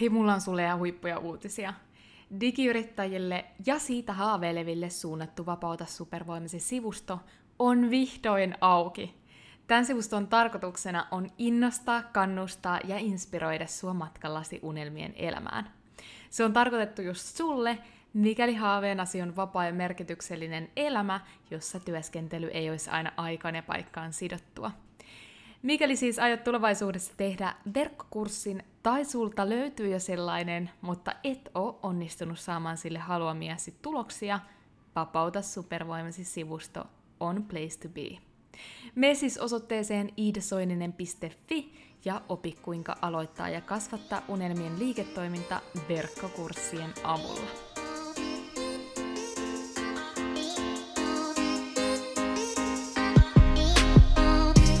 Hei, mulla on sulle ja huippuja uutisia. Digiyrittäjille ja siitä haaveileville suunnattu Vapauta supervoimasi sivusto on vihdoin auki. Tämän sivuston tarkoituksena on innostaa, kannustaa ja inspiroida sua matkallasi unelmien elämään. Se on tarkoitettu just sulle, mikäli haaveenasi on vapaa ja merkityksellinen elämä, jossa työskentely ei olisi aina aikaan ja paikkaan sidottua. Mikäli siis aiot tulevaisuudessa tehdä verkkokurssin tai sulta löytyy jo sellainen, mutta et ole onnistunut saamaan sille haluamiasi tuloksia, Vapauta supervoimasi sivusto on place to be. Me siis osoitteeseen iidasoininen.fi ja opi kuinka aloittaa ja kasvattaa unelmien liiketoiminta verkkokurssien avulla.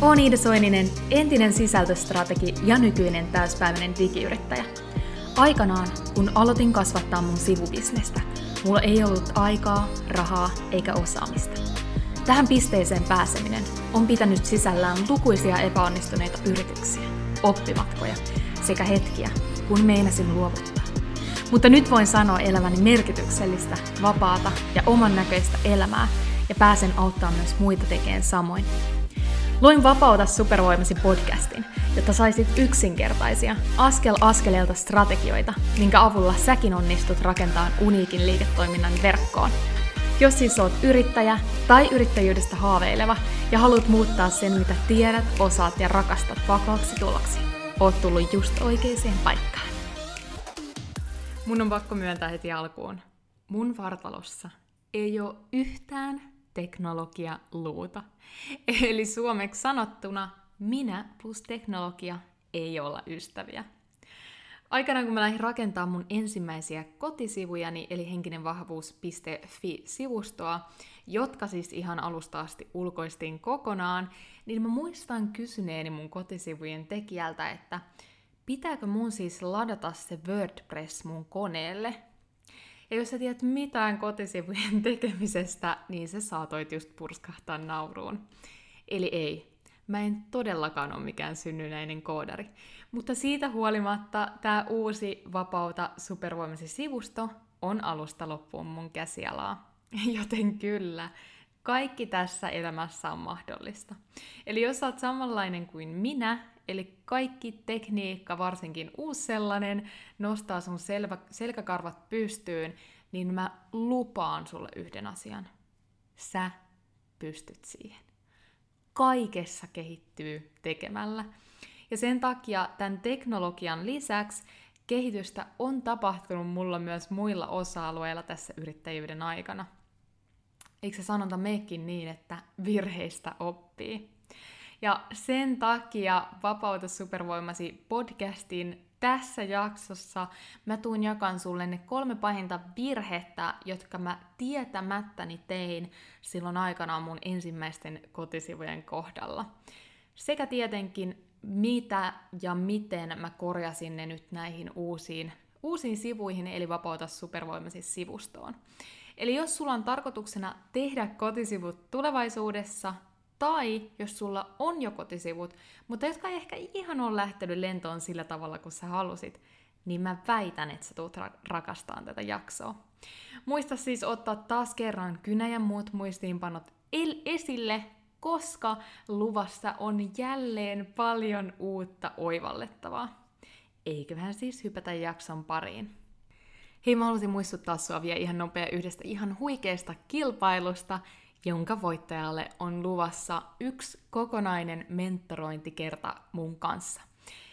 Olen Iida Soininen, entinen sisältöstrategi ja nykyinen täyspäiväinen digiyrittäjä. Aikanaan, kun aloitin kasvattaa mun sivubisnestä, mulla ei ollut aikaa, rahaa eikä osaamista. Tähän pisteeseen pääseminen on pitänyt sisällään lukuisia epäonnistuneita yrityksiä, oppimatkoja sekä hetkiä, kun meinasin luovuttaa. Mutta nyt voin sanoa elämäni merkityksellistä, vapaata ja oman näköistä elämää ja pääsen auttamaan myös muita tekemään samoin. Luin Vapauta supervoimasi podcastin, jotta saisit yksinkertaisia, askel askeleelta strategioita, minkä avulla säkin onnistut rakentamaan uniikin liiketoiminnan verkkoon. Jos siis oot yrittäjä tai yrittäjyydestä haaveileva ja haluat muuttaa sen, mitä tiedät, osaat ja rakastat vakaaksi tuloksi, oot tullut just oikeaan paikkaan. Mun on pakko myöntää heti alkuun. Mun vartalossa ei ole yhtään teknologia luuta. Eli suomeksi sanottuna, minä plus teknologia ei olla ystäviä. Aikanaan kun mä lähdin rakentamaan mun ensimmäisiä kotisivujani, eli henkinenvahvuus.fi-sivustoa, jotka siis ihan alusta asti ulkoistiin kokonaan, niin mä muistan kysyneeni mun kotisivujen tekijältä, että pitääkö mun siis ladata se WordPress mun koneelle, ja jos sä tiedät mitään kotisivujen tekemisestä, niin se saatoit just purskahtaa nauruun. Eli ei, mä en todellakaan ole mikään synnynäinen koodari. Mutta siitä huolimatta tämä uusi Vapauta supervoimasi sivusto on alusta loppuun mun käsialaa. Joten kyllä, kaikki tässä elämässä on mahdollista. Eli jos oot samanlainen kuin minä, eli kaikki tekniikka, varsinkin uusi sellainen, nostaa sun selvä, selkäkarvat pystyyn, niin mä lupaan sulle yhden asian. Sä pystyt siihen. Kaikessa kehittyy tekemällä. Ja sen takia tämän teknologian lisäksi kehitystä on tapahtunut mulla myös muilla osa-alueilla tässä yrittäjyyden aikana. Eikö se sanonta mekin niin, että virheistä oppii? Ja sen takia Vapauta supervoimasi podcastin tässä jaksossa mä tuun jakan sulle ne kolme pahinta virhettä, jotka mä tietämättäni tein silloin aikanaan mun ensimmäisten kotisivujen kohdalla. Sekä tietenkin mitä ja miten mä korjasin ne nyt näihin uusiin, uusiin sivuihin, eli Vapauta supervoimasi sivustoon. Eli jos sulla on tarkoituksena tehdä kotisivut tulevaisuudessa, tai jos sulla on jo kotisivut, mutta jotka ei ehkä ihan ole lähtenyt lentoon sillä tavalla kuin sä halusit, niin mä väitän, että sä tulet ra- rakastaan tätä jaksoa. Muista siis ottaa taas kerran kynä ja muut muistiinpanot el- esille, koska luvassa on jälleen paljon uutta oivallettavaa. Eiköhän siis hypätä jakson pariin. Hei, mä haluaisin muistuttaa sua vielä ihan nopea yhdestä ihan huikeasta kilpailusta, jonka voittajalle on luvassa yksi kokonainen mentorointikerta mun kanssa.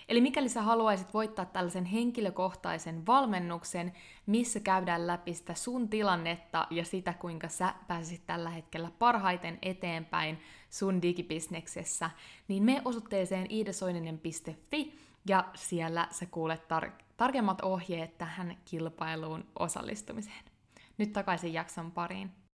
Eli mikäli sä haluaisit voittaa tällaisen henkilökohtaisen valmennuksen, missä käydään läpi sitä sun tilannetta ja sitä, kuinka sä pääsisit tällä hetkellä parhaiten eteenpäin sun digibisneksessä, niin me osoitteeseen iidasoininen.fi ja siellä sä kuulet tar- tarkemmat ohjeet tähän kilpailuun osallistumiseen. Nyt takaisin jakson pariin.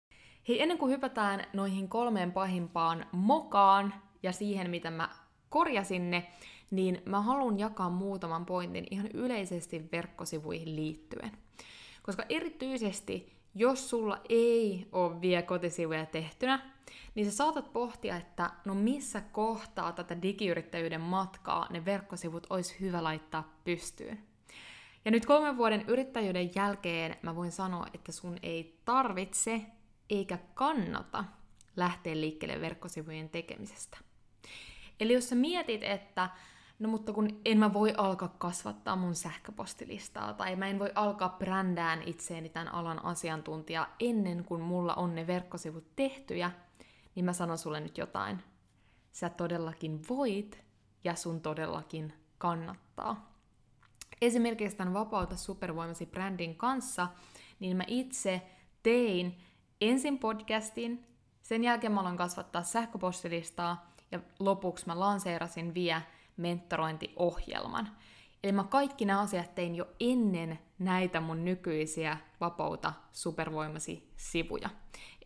Hei, ennen kuin hypätään noihin kolmeen pahimpaan mokaan ja siihen, miten mä korjasin ne, niin mä haluan jakaa muutaman pointin ihan yleisesti verkkosivuihin liittyen. Koska erityisesti, jos sulla ei ole vielä kotisivuja tehtynä, niin sä saatat pohtia, että no missä kohtaa tätä digiyrittäjyyden matkaa ne verkkosivut olisi hyvä laittaa pystyyn. Ja nyt kolmen vuoden yrittäjyyden jälkeen mä voin sanoa, että sun ei tarvitse eikä kannata lähteä liikkeelle verkkosivujen tekemisestä. Eli jos sä mietit, että no mutta kun en mä voi alkaa kasvattaa mun sähköpostilistaa, tai mä en voi alkaa brändään itseeni tämän alan asiantuntija ennen kuin mulla on ne verkkosivut tehtyjä, niin mä sanon sulle nyt jotain. Sä todellakin voit, ja sun todellakin kannattaa. Esimerkiksi tämän Vapauta supervoimasi brändin kanssa, niin mä itse tein ensin podcastin, sen jälkeen mä aloin kasvattaa sähköpostilistaa, ja lopuksi mä lanseerasin vielä mentorointiohjelman. Eli mä kaikki nämä asiat tein jo ennen näitä mun nykyisiä Vapauta supervoimasi sivuja.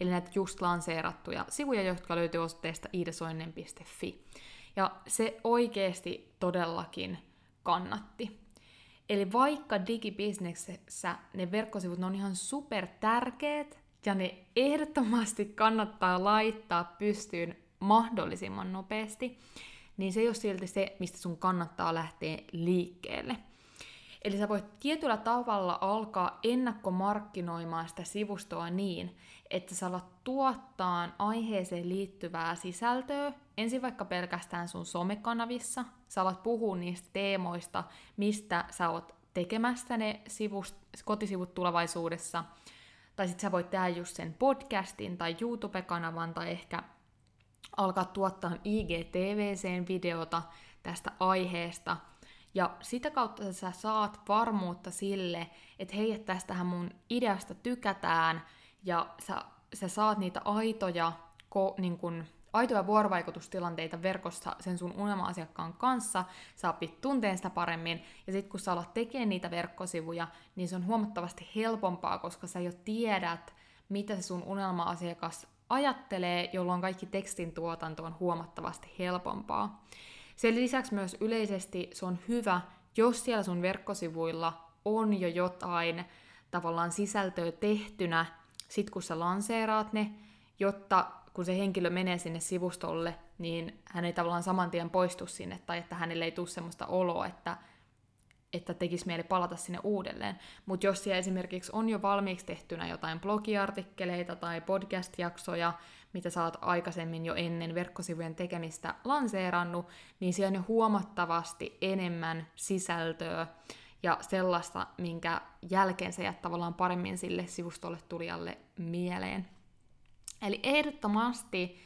Eli näitä just lanseerattuja sivuja, jotka löytyy osoitteesta iidasoinen.fi. Ja se oikeasti todellakin kannatti. Eli vaikka digibisneksessä ne verkkosivut ne on ihan super tärkeät ja ne ehdottomasti kannattaa laittaa pystyyn mahdollisimman nopeasti, niin se ei ole silti se, mistä sun kannattaa lähteä liikkeelle. Eli sä voit tietyllä tavalla alkaa ennakkomarkkinoimaan sitä sivustoa niin, että sä alat tuottaa aiheeseen liittyvää sisältöä, ensin vaikka pelkästään sun somekanavissa, sä alat puhua niistä teemoista, mistä sä oot tekemässä ne sivust, kotisivut tulevaisuudessa, tai sitten sä voit tehdä just sen podcastin tai YouTube-kanavan, tai ehkä alkaa tuottaa IGTVCen videota tästä aiheesta, ja sitä kautta sä saat varmuutta sille, että hei, että tästähän mun ideasta tykätään, ja sä, sä saat niitä aitoja, ko, niin kun, aitoja vuorovaikutustilanteita verkossa sen sun unelma-asiakkaan kanssa, sä opit tunteen sitä paremmin, ja sitten kun sä alat tekemään niitä verkkosivuja, niin se on huomattavasti helpompaa, koska sä jo tiedät, mitä se sun unelma-asiakas ajattelee, jolloin kaikki tekstin tuotanto on huomattavasti helpompaa. Sen lisäksi myös yleisesti se on hyvä, jos siellä sun verkkosivuilla on jo jotain tavallaan sisältöä tehtynä, sit kun sä lanseeraat ne, jotta kun se henkilö menee sinne sivustolle, niin hän ei tavallaan saman tien poistu sinne, tai että hänelle ei tule semmoista oloa, että, että tekisi mieli palata sinne uudelleen. Mutta jos siellä esimerkiksi on jo valmiiksi tehtynä jotain blogiartikkeleita tai podcast-jaksoja, mitä sä oot aikaisemmin jo ennen verkkosivujen tekemistä lanseerannut, niin siellä on jo huomattavasti enemmän sisältöä ja sellaista, minkä jälkeen sä jäät tavallaan paremmin sille sivustolle tulijalle mieleen. Eli ehdottomasti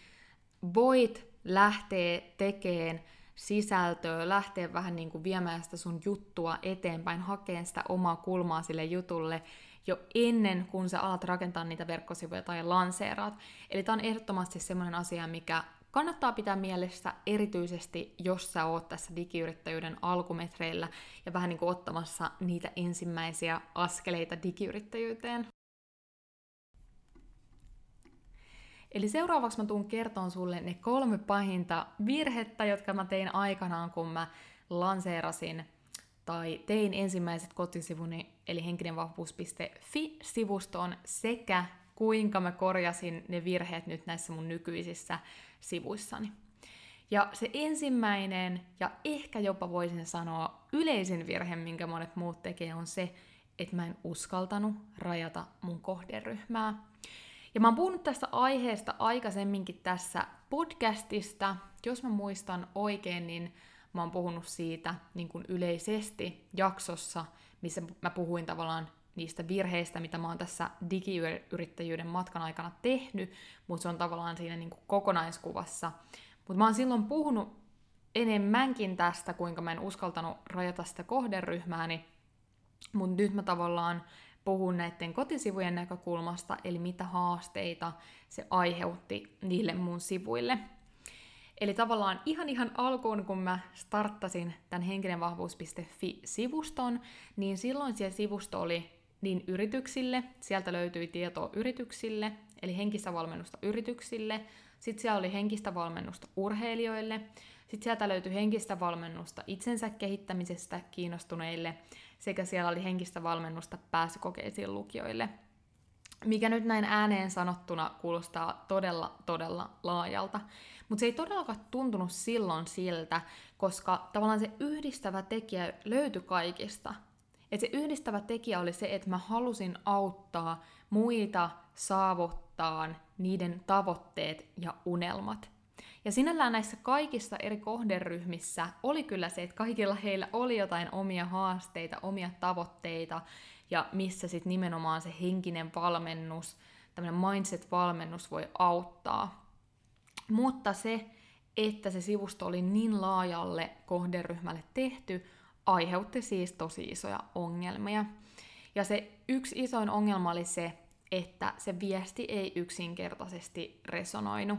voit lähteä tekemään sisältöä, lähteä vähän niin kuin viemään sitä sun juttua eteenpäin, hakeen sitä omaa kulmaa sille jutulle, jo ennen kuin sä alat rakentaa niitä verkkosivuja tai lanseeraat. Eli tämä on ehdottomasti semmoinen asia, mikä kannattaa pitää mielessä erityisesti, jos sä oot tässä digiyrittäjyyden alkumetreillä ja vähän niin kuin ottamassa niitä ensimmäisiä askeleita digiyrittäjyyteen. Eli seuraavaksi mä tuun kertoon sulle ne kolme pahinta virhettä, jotka mä tein aikanaan, kun mä lanseerasin tai tein ensimmäiset kotisivuni, eli henkinenvahvuus.fi-sivustoon, sekä kuinka mä korjasin ne virheet nyt näissä mun nykyisissä sivuissani. Ja se ensimmäinen, ja ehkä jopa voisin sanoa yleisin virhe, minkä monet muut tekee, on se, että mä en uskaltanut rajata mun kohderyhmää. Ja mä oon puhunut tästä aiheesta aikaisemminkin tässä podcastista. Jos mä muistan oikein, niin mä oon puhunut siitä niin kuin yleisesti jaksossa, missä mä puhuin tavallaan niistä virheistä, mitä mä oon tässä digiyrittäjyyden matkan aikana tehnyt, mutta se on tavallaan siinä niin kuin kokonaiskuvassa. Mutta mä oon silloin puhunut enemmänkin tästä, kuinka mä en uskaltanut rajata sitä kohderyhmääni, mutta nyt mä tavallaan puhun näiden kotisivujen näkökulmasta, eli mitä haasteita se aiheutti niille mun sivuille. Eli tavallaan ihan ihan alkuun, kun mä starttasin tämän henkinenvahvuus.fi-sivuston, niin silloin siellä sivusto oli niin yrityksille, sieltä löytyi tietoa yrityksille, eli henkistä valmennusta yrityksille, sitten siellä oli henkistä valmennusta urheilijoille, sitten sieltä löytyi henkistä valmennusta itsensä kehittämisestä kiinnostuneille, sekä siellä oli henkistä valmennusta pääsykokeisiin lukijoille, mikä nyt näin ääneen sanottuna kuulostaa todella, todella laajalta. Mutta se ei todellakaan tuntunut silloin siltä, koska tavallaan se yhdistävä tekijä löytyi kaikista. Et se yhdistävä tekijä oli se, että mä halusin auttaa muita saavuttaa niiden tavoitteet ja unelmat. Ja sinällään näissä kaikissa eri kohderyhmissä oli kyllä se, että kaikilla heillä oli jotain omia haasteita, omia tavoitteita, ja missä sitten nimenomaan se henkinen valmennus, tämmöinen mindset-valmennus voi auttaa. Mutta se, että se sivusto oli niin laajalle kohderyhmälle tehty, aiheutti siis tosi isoja ongelmia. Ja se yksi isoin ongelma oli se, että se viesti ei yksinkertaisesti resonoinut.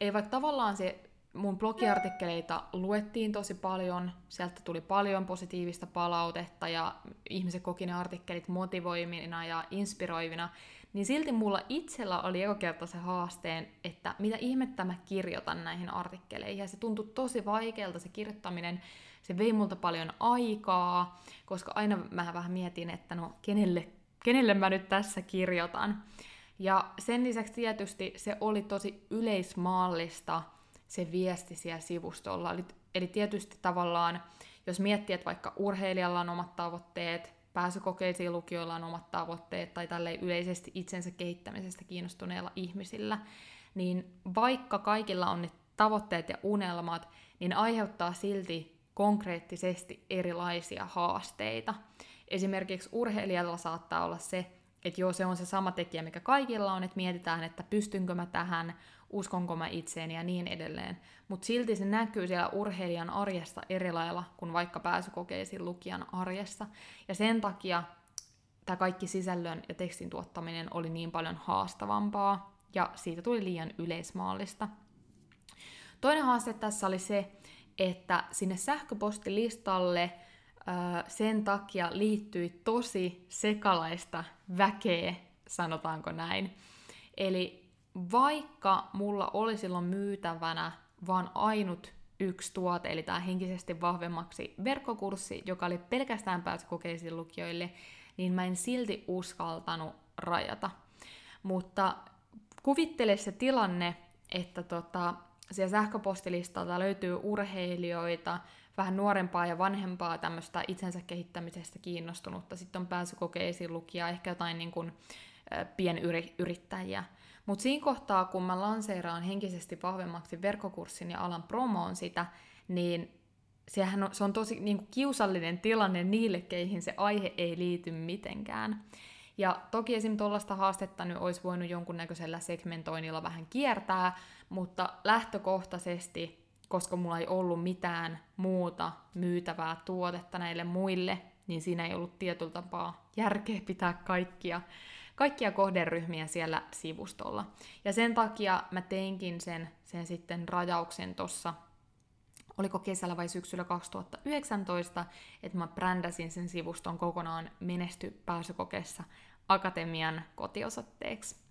Eli vaikka tavallaan se mun blogiartikkeleita luettiin tosi paljon, sieltä tuli paljon positiivista palautetta ja ihmiset koki ne artikkelit motivoimina ja inspiroivina, niin silti mulla itsellä oli eka kerta se haasteen, että mitä ihmettä mä kirjoitan näihin artikkeleihin. Ja se tuntui tosi vaikealta se kirjoittaminen, se vei multa paljon aikaa, koska aina mä vähän mietin, että no kenelle, kenelle mä nyt tässä kirjoitan. Ja sen lisäksi tietysti se oli tosi yleismaallista se viesti siellä sivustolla. Eli, eli tietysti tavallaan, jos miettii, että vaikka urheilijalla on omat tavoitteet, pääsykokeisiin lukioilla on omat tavoitteet tai tälle yleisesti itsensä kehittämisestä kiinnostuneilla ihmisillä, niin vaikka kaikilla on ne tavoitteet ja unelmat, niin aiheuttaa silti konkreettisesti erilaisia haasteita. Esimerkiksi urheilijalla saattaa olla se, että joo, se on se sama tekijä, mikä kaikilla on, että mietitään, että pystynkö mä tähän, uskonko mä itseeni ja niin edelleen. Mutta silti se näkyy siellä urheilijan arjessa eri lailla kuin vaikka pääsykokeisiin lukijan arjessa. Ja sen takia tämä kaikki sisällön ja tekstin tuottaminen oli niin paljon haastavampaa, ja siitä tuli liian yleismaallista. Toinen haaste tässä oli se, että sinne sähköpostilistalle sen takia liittyi tosi sekalaista väkeä, sanotaanko näin. Eli vaikka mulla oli silloin myytävänä vaan ainut yksi tuote, eli tämä henkisesti vahvemmaksi verkkokurssi, joka oli pelkästään pääsykokeisiin lukijoille, niin mä en silti uskaltanut rajata. Mutta kuvittele se tilanne, että tota, siellä sähköpostilistalta löytyy urheilijoita, vähän nuorempaa ja vanhempaa tämmöistä itsensä kehittämisestä kiinnostunutta, sitten on pääsykokeisiin lukija, ehkä jotain niin kuin, pienyrittäjiä. Mutta siinä kohtaa, kun mä lanseeraan henkisesti vahvemmaksi verkkokurssin ja alan promoon sitä, niin sehän on, se on tosi niin kuin kiusallinen tilanne niille, keihin se aihe ei liity mitenkään. Ja toki esim. tuollaista haastetta nyt olisi voinut jonkunnäköisellä segmentoinnilla vähän kiertää, mutta lähtökohtaisesti, koska mulla ei ollut mitään muuta myytävää tuotetta näille muille, niin siinä ei ollut tietyllä tapaa järkeä pitää kaikkia, kaikkia kohderyhmiä siellä sivustolla. Ja sen takia mä teinkin sen, sen sitten rajauksen tuossa oliko kesällä vai syksyllä 2019, että mä brändäsin sen sivuston kokonaan menesty pääsykokeessa akatemian kotiosoitteeksi.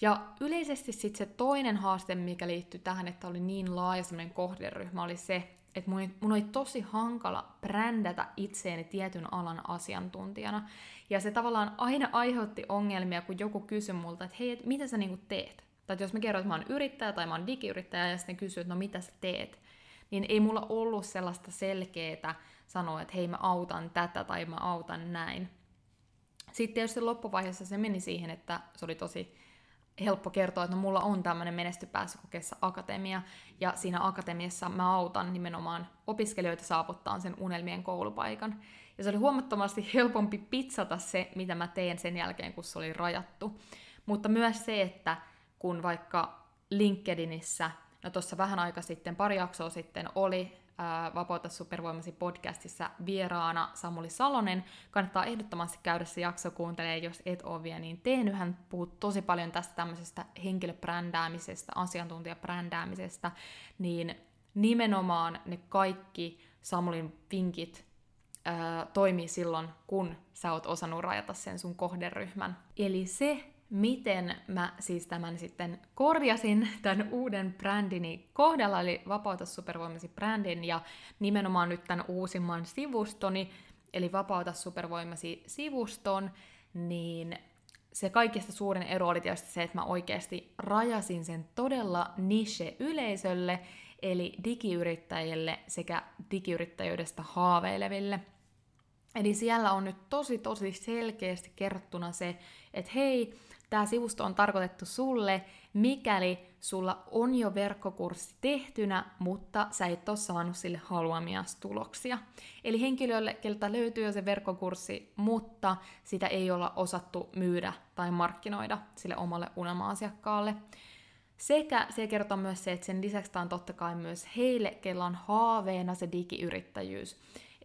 Ja yleisesti sitten se toinen haaste, mikä liittyy tähän, että oli niin laaja semmoinen kohderyhmä, oli se, että mun, mun oli tosi hankala brändätä itseeni tietyn alan asiantuntijana. Ja se tavallaan aina aiheutti ongelmia, kun joku kysyi multa, että hei, et mitä sä niinku teet? Tai jos mä kerron, että mä oon yrittäjä tai mä oon digiyrittäjä ja sitten kysyy, että no mitä sä teet? Niin ei mulla ollut sellaista selkeää sanoa, että hei mä autan tätä tai mä autan näin. Sitten tietysti loppuvaiheessa se meni siihen, että se oli tosi helppo kertoa, että no mulla on tämmöinen menestypääsykokeessa akatemia, ja siinä akatemiassa mä autan nimenomaan opiskelijoita saavuttaa sen unelmien koulupaikan. Ja se oli huomattavasti helpompi pizzata se, mitä mä teen sen jälkeen, kun se oli rajattu. Mutta myös se, että kun vaikka LinkedInissä, no tuossa vähän aika sitten, pari jaksoa sitten oli Vapauta supervoimasi podcastissa vieraana Samuli Salonen. Kannattaa ehdottomasti käydä se jakso kuuntelemaan, jos et ole vielä niin tehnyt. Hän puhuu tosi paljon tästä tämmöisestä henkilöbrändäämisestä, asiantuntijabrändäämisestä, niin nimenomaan ne kaikki Samulin vinkit ää, toimii silloin, kun sä oot osannut rajata sen sun kohderyhmän. Eli se, miten mä siis tämän sitten korjasin tämän uuden brändini kohdalla, eli Vapauta supervoimasi brändin ja nimenomaan nyt tämän uusimman sivustoni, eli Vapauta supervoimasi sivuston, niin se kaikista suurin ero oli tietysti se, että mä oikeasti rajasin sen todella niche-yleisölle, eli digiyrittäjille sekä digiyrittäjyydestä haaveileville. Eli siellä on nyt tosi tosi selkeästi kerrottuna se, että hei, tämä sivusto on tarkoitettu sulle, mikäli sulla on jo verkkokurssi tehtynä, mutta sä et ole saanut sille haluamia tuloksia. Eli henkilölle, keltä löytyy jo se verkkokurssi, mutta sitä ei olla osattu myydä tai markkinoida sille omalle unelma-asiakkaalle. Sekä se kertoo myös se, että sen lisäksi tämä on totta kai myös heille, kellä on haaveena se digiyrittäjyys.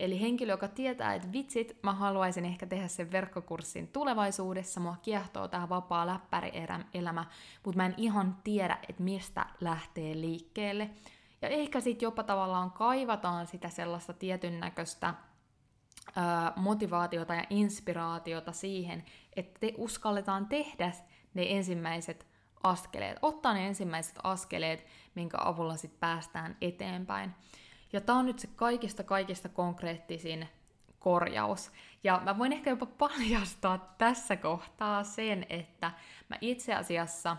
Eli henkilö, joka tietää, että vitsit, mä haluaisin ehkä tehdä sen verkkokurssin tulevaisuudessa, mua kiehtoo tämä vapaa läppärielämä, mutta mä en ihan tiedä, että mistä lähtee liikkeelle. Ja ehkä sitten jopa tavallaan kaivataan sitä sellaista tietyn näköistä motivaatiota ja inspiraatiota siihen, että te uskalletaan tehdä ne ensimmäiset askeleet, ottaa ne ensimmäiset askeleet, minkä avulla sitten päästään eteenpäin. Ja tämä on nyt se kaikista kaikista konkreettisin korjaus. Ja mä voin ehkä jopa paljastaa tässä kohtaa sen, että mä itse asiassa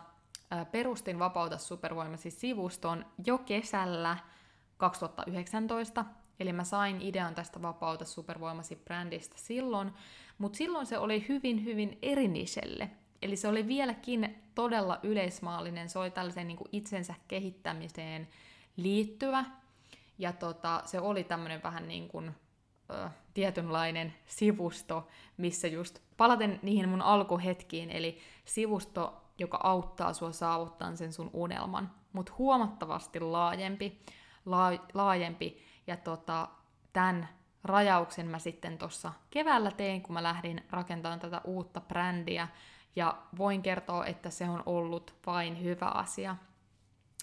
perustin Vapauta supervoimasi sivuston jo kesällä 2019, eli mä sain idean tästä Vapauta supervoimasi brändistä silloin, mutta silloin se oli hyvin hyvin eriniselle. Eli se oli vieläkin todella yleismaallinen, se oli tällaiseen niin kuin itsensä kehittämiseen liittyvä, ja tota, se oli tämmöinen vähän niin kuin ö, tietynlainen sivusto, missä just palaten niihin mun alkuhetkiin, eli sivusto, joka auttaa sua saavuttaa sen sun unelman, mutta huomattavasti laajempi, laa, laajempi, ja tota, tämän rajauksen mä sitten tuossa keväällä tein, kun mä lähdin rakentamaan tätä uutta brändiä, ja voin kertoa, että se on ollut vain hyvä asia.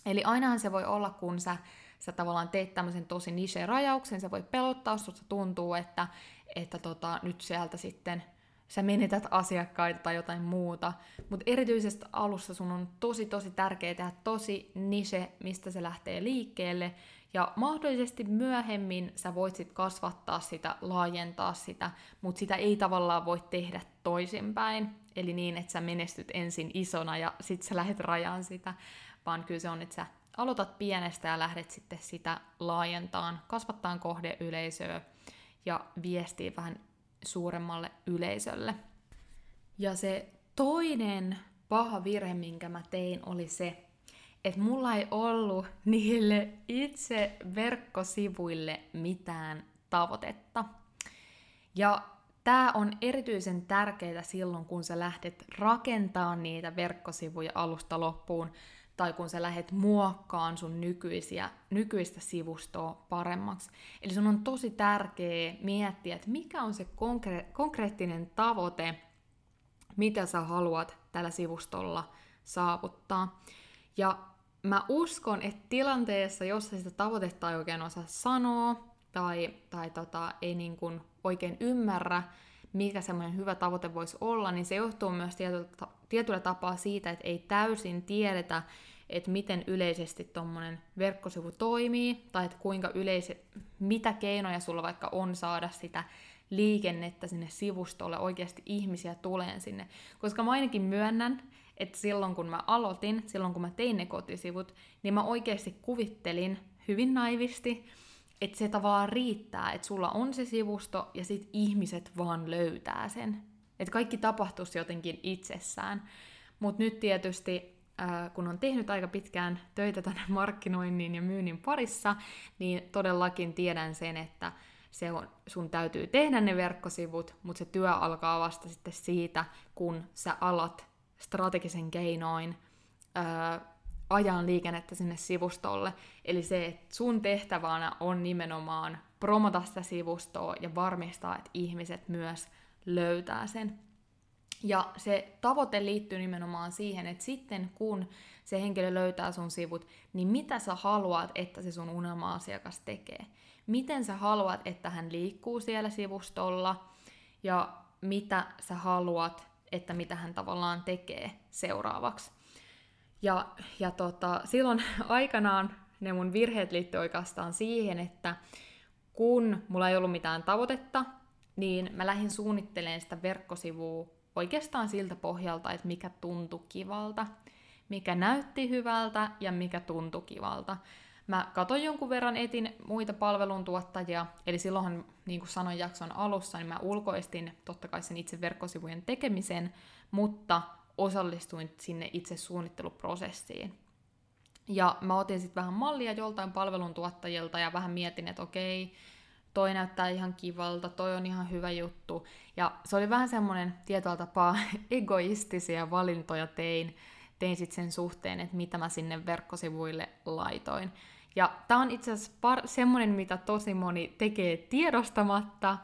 Eli ainahan se voi olla, kun sä sä tavallaan teet tämmöisen tosi niche-rajauksen, se voi pelottaa, susta tuntuu, että, että tota, nyt sieltä sitten sä menetät asiakkaita tai jotain muuta, mutta erityisesti alussa sun on tosi tosi tärkeää tehdä tosi niche, mistä se lähtee liikkeelle, ja mahdollisesti myöhemmin sä voit sit kasvattaa sitä, laajentaa sitä, mutta sitä ei tavallaan voi tehdä toisinpäin, eli niin, että sä menestyt ensin isona ja sit sä lähdet rajaan sitä, vaan kyllä se on, että sä aloitat pienestä ja lähdet sitten sitä laajentaan, kasvattaan kohdeyleisöä ja viestii vähän suuremmalle yleisölle. Ja se toinen paha virhe, minkä mä tein, oli se, että mulla ei ollut niille itse verkkosivuille mitään tavoitetta. Ja tämä on erityisen tärkeää silloin, kun sä lähdet rakentamaan niitä verkkosivuja alusta loppuun, tai kun sä lähdet muokkaan sun nykyisiä, nykyistä sivustoa paremmaksi. Eli sun on tosi tärkeää miettiä, että mikä on se konkre- konkreettinen tavoite, mitä sä haluat tällä sivustolla saavuttaa. Ja mä uskon, että tilanteessa, jossa sitä tavoitetta ei oikein osaa sanoa, tai, tai tota, ei niin kuin oikein ymmärrä, mikä semmoinen hyvä tavoite voisi olla, niin se johtuu myös tietyllä tapaa siitä, että ei täysin tiedetä, että miten yleisesti tuommoinen verkkosivu toimii, tai että kuinka yleise, mitä keinoja sulla vaikka on saada sitä liikennettä sinne sivustolle, oikeasti ihmisiä tulee sinne. Koska mä ainakin myönnän, että silloin kun mä aloitin, silloin kun mä tein ne kotisivut, niin mä oikeasti kuvittelin hyvin naivisti, että se tavallaan riittää, että sulla on se sivusto ja sit ihmiset vaan löytää sen. Että kaikki tapahtuisi jotenkin itsessään. Mutta nyt tietysti kun on tehnyt aika pitkään töitä tänne markkinoinnin ja myynnin parissa, niin todellakin tiedän sen, että se on, sun täytyy tehdä ne verkkosivut, mutta se työ alkaa vasta sitten siitä, kun sä alat strategisen keinoin ää, ajan liikennettä sinne sivustolle. Eli se, että sun tehtävänä on nimenomaan promota sitä sivustoa ja varmistaa, että ihmiset myös löytää sen. Ja se tavoite liittyy nimenomaan siihen, että sitten kun se henkilö löytää sun sivut, niin mitä sä haluat, että se sun unelma-asiakas tekee? Miten sä haluat, että hän liikkuu siellä sivustolla? Ja mitä sä haluat, että mitä hän tavallaan tekee seuraavaksi? Ja, ja tota, silloin aikanaan ne mun virheet liittyy oikeastaan siihen, että kun mulla ei ollut mitään tavoitetta, niin mä lähdin suunnittelemaan sitä verkkosivua oikeastaan siltä pohjalta, että mikä tuntui kivalta, mikä näytti hyvältä ja mikä tuntui kivalta. Mä katoin jonkun verran, etin muita palveluntuottajia, eli silloinhan, niin kuin sanoin jakson alussa, niin mä ulkoistin totta kai sen itse verkkosivujen tekemisen, mutta osallistuin sinne itse suunnitteluprosessiin. Ja mä otin sitten vähän mallia joltain palveluntuottajilta ja vähän mietin, että okei, toi näyttää ihan kivalta, toi on ihan hyvä juttu. Ja se oli vähän semmoinen tietyllä tapaa egoistisia valintoja tein, tein sitten sen suhteen, että mitä mä sinne verkkosivuille laitoin. Ja tää on itse asiassa par- semmoinen, mitä tosi moni tekee tiedostamatta,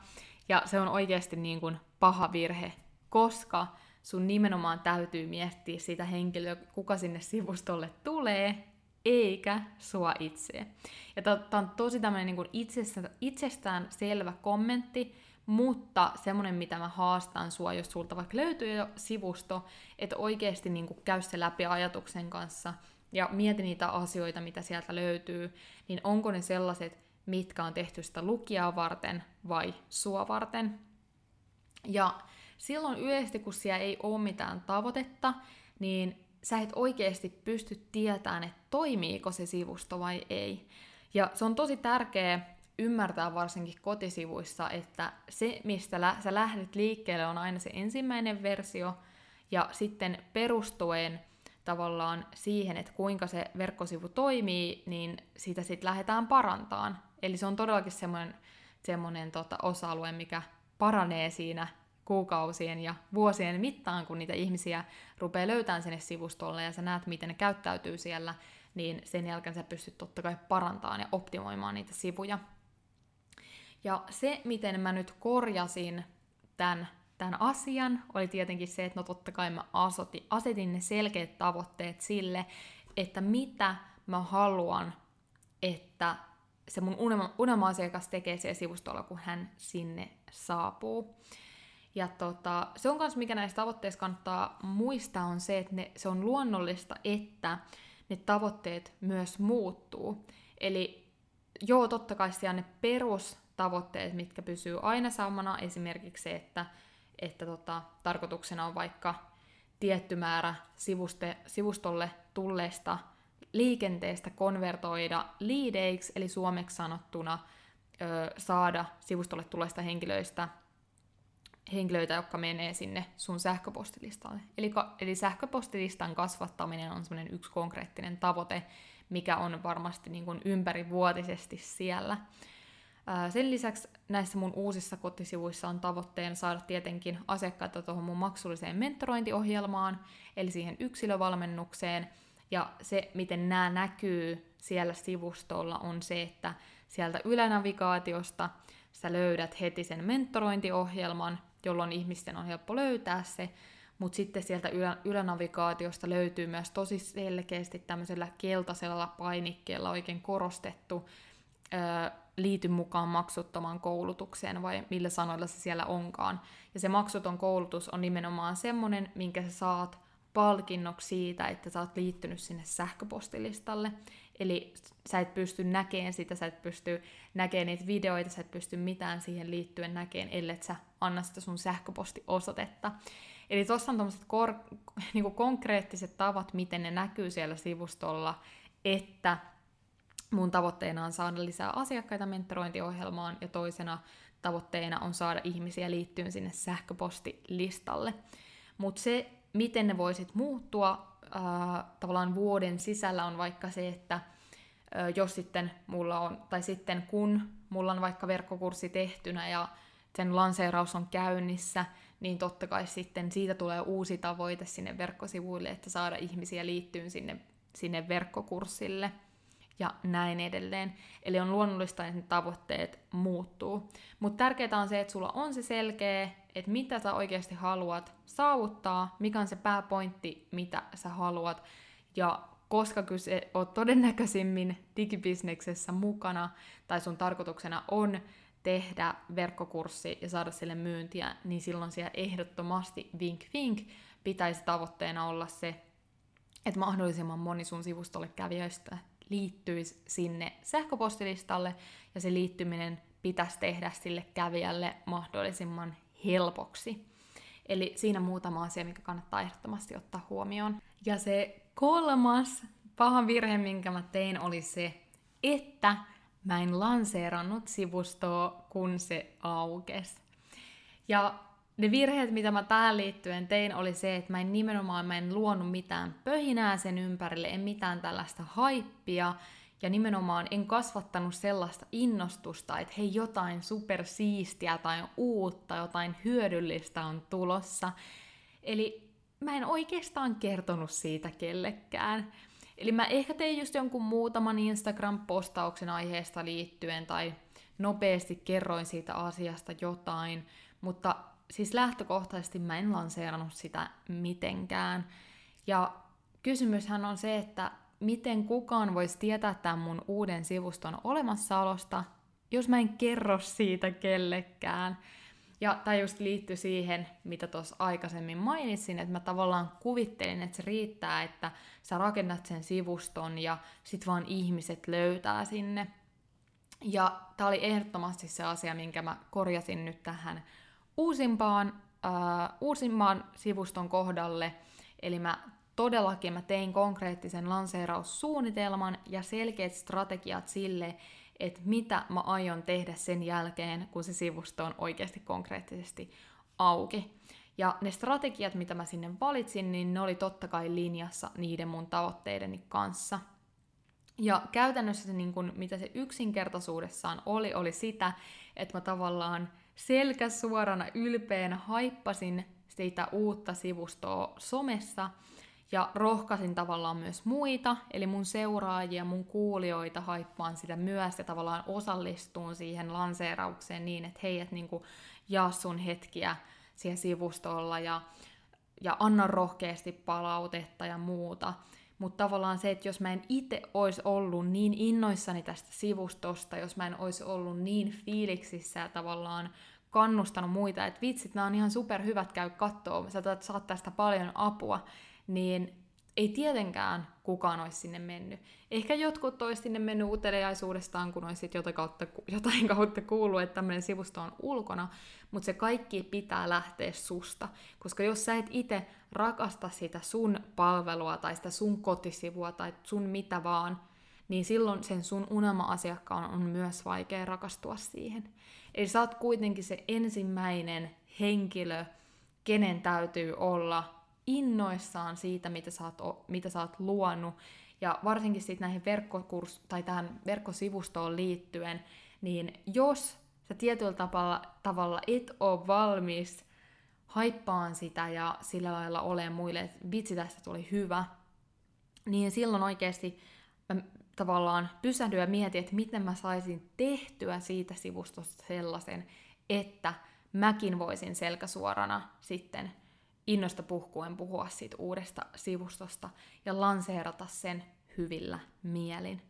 ja se on oikeasti niin kuin paha virhe, koska sun nimenomaan täytyy miettiä sitä henkilöä, kuka sinne sivustolle tulee, eikä sua itse. Ja tämä on tosi tämmöinen niin itsestään, itsestään selvä kommentti, mutta semmoinen, mitä mä haastan sua, jos sulta vaikka löytyy jo sivusto, että oikeasti niin kuin käy se läpi ajatuksen kanssa ja mieti niitä asioita, mitä sieltä löytyy, niin onko ne sellaiset, mitkä on tehty sitä lukijaa varten vai sua varten. Ja silloin yleisesti, kun siellä ei ole mitään tavoitetta, niin sä et oikeasti pysty tietämään, että toimiiko se sivusto vai ei. Ja se on tosi tärkeää ymmärtää varsinkin kotisivuissa, että se, mistä lä- sä lähdet liikkeelle, on aina se ensimmäinen versio, ja sitten perustuen tavallaan siihen, että kuinka se verkkosivu toimii, niin sitä sitten lähdetään parantaan. Eli se on todellakin semmoinen, semmoinen tota, osa-alue, mikä paranee siinä kuukausien ja vuosien mittaan, kun niitä ihmisiä rupeaa löytämään sinne sivustolle ja sä näet, miten ne käyttäytyy siellä, niin sen jälkeen sä pystyt totta kai parantamaan ja optimoimaan niitä sivuja. Ja se, miten mä nyt korjasin tämän, tämän asian, oli tietenkin se, että no totta kai mä asetin, asetin ne selkeät tavoitteet sille, että mitä mä haluan, että se mun unelma, unelma-asiakas tekee siellä sivustolla, kun hän sinne saapuu. Ja tota, se on myös, mikä näissä tavoitteissa kannattaa muistaa, on se, että ne, se on luonnollista, että ne tavoitteet myös muuttuu. Eli joo, totta kai siellä ne perustavoitteet, mitkä pysyy aina samana, esimerkiksi se, että, että tota, tarkoituksena on vaikka tietty määrä sivuste, sivustolle tulleesta liikenteestä konvertoida liideiksi, eli suomeksi sanottuna ö, saada sivustolle tulleista henkilöistä henkilöitä, jotka menee sinne sun sähköpostilistalle. Eli, eli sähköpostilistan kasvattaminen on semmoinen yksi konkreettinen tavoite, mikä on varmasti niin kuin ympärivuotisesti siellä. Sen lisäksi näissä mun uusissa kotisivuissa on tavoitteen saada tietenkin asiakkaita tuohon mun maksulliseen mentorointiohjelmaan, eli siihen yksilövalmennukseen. Ja se, miten nämä näkyy siellä sivustolla, on se, että sieltä ylänavigaatiosta sä löydät heti sen mentorointiohjelman, jolloin ihmisten on helppo löytää se, mutta sitten sieltä ylä, ylänavigaatiosta löytyy myös tosi selkeästi tämmöisellä keltaisella painikkeella oikein korostettu ö, liity mukaan maksuttomaan koulutukseen, vai millä sanoilla se siellä onkaan. Ja se maksuton koulutus on nimenomaan semmoinen, minkä sä saat palkinnoksi siitä, että sä oot liittynyt sinne sähköpostilistalle. Eli sä et pysty näkemään sitä, sä et pysty näkemään niitä videoita, sä et pysty mitään siihen liittyen näkemään, ellei sä anna sitä sun sähköpostiosoitetta. Eli tuossa on tämmöiset kor- niinku konkreettiset tavat, miten ne näkyy siellä sivustolla, että mun tavoitteena on saada lisää asiakkaita mentorointiohjelmaan ja toisena tavoitteena on saada ihmisiä liittyen sinne sähköpostilistalle. Mutta se, miten ne voisit muuttua, tavallaan vuoden sisällä on vaikka se, että jos sitten mulla on, tai sitten kun mulla on vaikka verkkokurssi tehtynä ja sen lanseeraus on käynnissä, niin totta kai sitten siitä tulee uusi tavoite sinne verkkosivuille, että saada ihmisiä liittyyn sinne, sinne verkkokurssille ja näin edelleen. Eli on luonnollista, että ne tavoitteet muuttuu. Mutta tärkeää on se, että sulla on se selkeä, että mitä sä oikeasti haluat saavuttaa, mikä on se pääpointti, mitä sä haluat. Ja koska kyse on todennäköisimmin digibisneksessä mukana, tai sun tarkoituksena on tehdä verkkokurssi ja saada sille myyntiä, niin silloin siellä ehdottomasti vink vink pitäisi tavoitteena olla se, että mahdollisimman moni sun sivustolle kävijöistä liittyisi sinne sähköpostilistalle, ja se liittyminen pitäisi tehdä sille kävijälle mahdollisimman helpoksi. Eli siinä muutama asia, mikä kannattaa ehdottomasti ottaa huomioon. Ja se kolmas paha virhe, minkä mä tein, oli se, että mä en lanseerannut sivustoa, kun se aukes. Ja ne virheet, mitä mä tähän liittyen tein, oli se, että mä en nimenomaan mä en luonut mitään pöhinää sen ympärille, en mitään tällaista haippia, ja nimenomaan en kasvattanut sellaista innostusta, että hei jotain supersiistiä tai uutta, jotain hyödyllistä on tulossa. Eli mä en oikeastaan kertonut siitä kellekään. Eli mä ehkä tein just jonkun muutaman Instagram-postauksen aiheesta liittyen tai nopeasti kerroin siitä asiasta jotain, mutta siis lähtökohtaisesti mä en lanseerannut sitä mitenkään. Ja kysymyshän on se, että miten kukaan voisi tietää tämän mun uuden sivuston olemassaolosta, jos mä en kerro siitä kellekään. Ja tämä just liittyy siihen, mitä tuossa aikaisemmin mainitsin, että mä tavallaan kuvittelin, että se riittää, että sä rakennat sen sivuston ja sit vaan ihmiset löytää sinne. Ja tämä oli ehdottomasti se asia, minkä mä korjasin nyt tähän uusimpaan, äh, uusimman sivuston kohdalle. Eli mä todellakin mä tein konkreettisen lanseeraussuunnitelman ja selkeät strategiat sille, että mitä mä aion tehdä sen jälkeen, kun se sivusto on oikeasti konkreettisesti auki. Ja ne strategiat, mitä mä sinne valitsin, niin ne oli totta kai linjassa niiden mun tavoitteideni kanssa. Ja käytännössä se, niin kun, mitä se yksinkertaisuudessaan oli, oli sitä, että mä tavallaan selkäsuorana ylpeänä haippasin sitä uutta sivustoa somessa – ja rohkaisin tavallaan myös muita, eli mun seuraajia, mun kuulijoita haippaan sitä myös ja tavallaan osallistuun siihen lanseeraukseen niin, että hei, et niinku jaa sun hetkiä siellä sivustolla ja, ja anna rohkeasti palautetta ja muuta. Mutta tavallaan se, että jos mä en itse olisi ollut niin innoissani tästä sivustosta, jos mä en olisi ollut niin fiiliksissä ja tavallaan kannustanut muita, että vitsit, nämä on ihan superhyvät, käy kattoo, sä saat tästä paljon apua, niin ei tietenkään kukaan olisi sinne mennyt. Ehkä jotkut olisi sinne mennyt uteliaisuudestaan, kun olisi jotain kautta, jotain kautta kuullut, että tämmöinen sivusto on ulkona, mutta se kaikki pitää lähteä susta. Koska jos sä et itse rakasta sitä sun palvelua tai sitä sun kotisivua tai sun mitä vaan, niin silloin sen sun unelma-asiakkaan on myös vaikea rakastua siihen. Eli sä oot kuitenkin se ensimmäinen henkilö, kenen täytyy olla innoissaan siitä, mitä sä oot, mitä sä oot luonut, ja varsinkin sitten näihin verkkokurs- tai tähän verkkosivustoon liittyen, niin jos sä tietyllä tavalla, tavalla et ole valmis haippaan sitä ja sillä lailla ole muille, että vitsi tästä tuli hyvä, niin silloin oikeasti mä tavallaan pysähdyin ja mietin, että miten mä saisin tehtyä siitä sivustosta sellaisen, että mäkin voisin selkäsuorana sitten innosta puhkuen puhua siitä uudesta sivustosta ja lanseerata sen hyvillä mielin.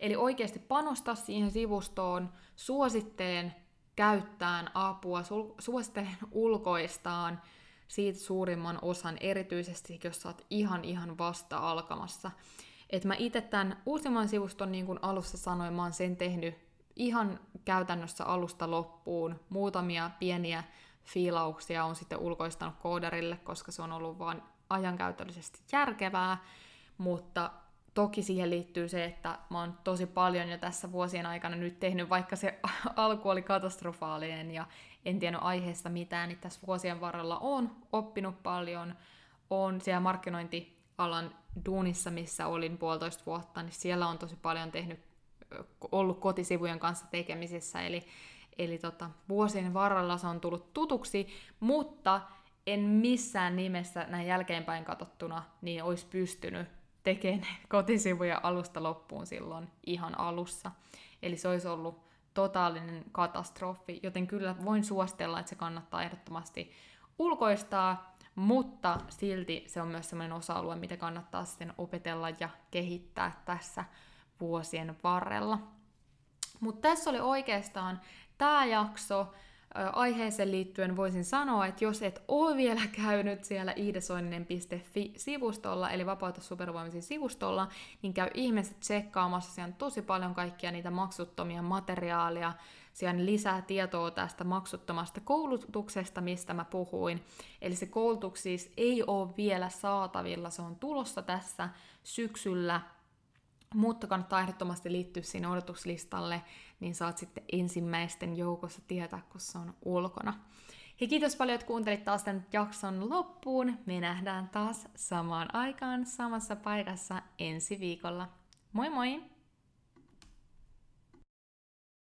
Eli oikeasti panostaa siihen sivustoon, suositteen käyttään apua, suosittelen ulkoistaan siitä suurimman osan, erityisesti jos sä oot ihan ihan vasta alkamassa. Et mä itse tämän uusimman sivuston, niin kuin alussa sanoin, mä oon sen tehnyt ihan käytännössä alusta loppuun, muutamia pieniä fiilauksia on sitten ulkoistanut koodarille, koska se on ollut vain ajankäytöllisesti järkevää, mutta toki siihen liittyy se, että mä oon tosi paljon jo tässä vuosien aikana nyt tehnyt, vaikka se alku oli katastrofaalinen ja en tiennyt aiheesta mitään, niin tässä vuosien varrella on oppinut paljon, on siellä markkinointialan duunissa, missä olin puolitoista vuotta, niin siellä on tosi paljon tehnyt, ollut kotisivujen kanssa tekemisissä, eli Eli tota, vuosien varrella se on tullut tutuksi, mutta en missään nimessä näin jälkeenpäin katsottuna niin olisi pystynyt tekemään kotisivuja alusta loppuun silloin ihan alussa. Eli se olisi ollut totaalinen katastrofi, joten kyllä voin suositella, että se kannattaa ehdottomasti ulkoistaa, mutta silti se on myös sellainen osa-alue, mitä kannattaa sitten opetella ja kehittää tässä vuosien varrella. Mutta tässä oli oikeastaan tämä jakso. Aiheeseen liittyen voisin sanoa, että jos et ole vielä käynyt siellä iidesoininen.fi-sivustolla, eli Vapauta supervoimisen sivustolla, niin käy ihmeessä tsekkaamassa. Siellä on tosi paljon kaikkia niitä maksuttomia materiaalia. Siellä on lisää tietoa tästä maksuttomasta koulutuksesta, mistä mä puhuin. Eli se koulutus siis ei ole vielä saatavilla, se on tulossa tässä syksyllä mutta kannattaa ehdottomasti liittyä sinne odotuslistalle, niin saat sitten ensimmäisten joukossa tietää, kun se on ulkona. Hei, kiitos paljon, että kuuntelit taas tämän jakson loppuun. Me nähdään taas samaan aikaan samassa paikassa ensi viikolla. Moi moi!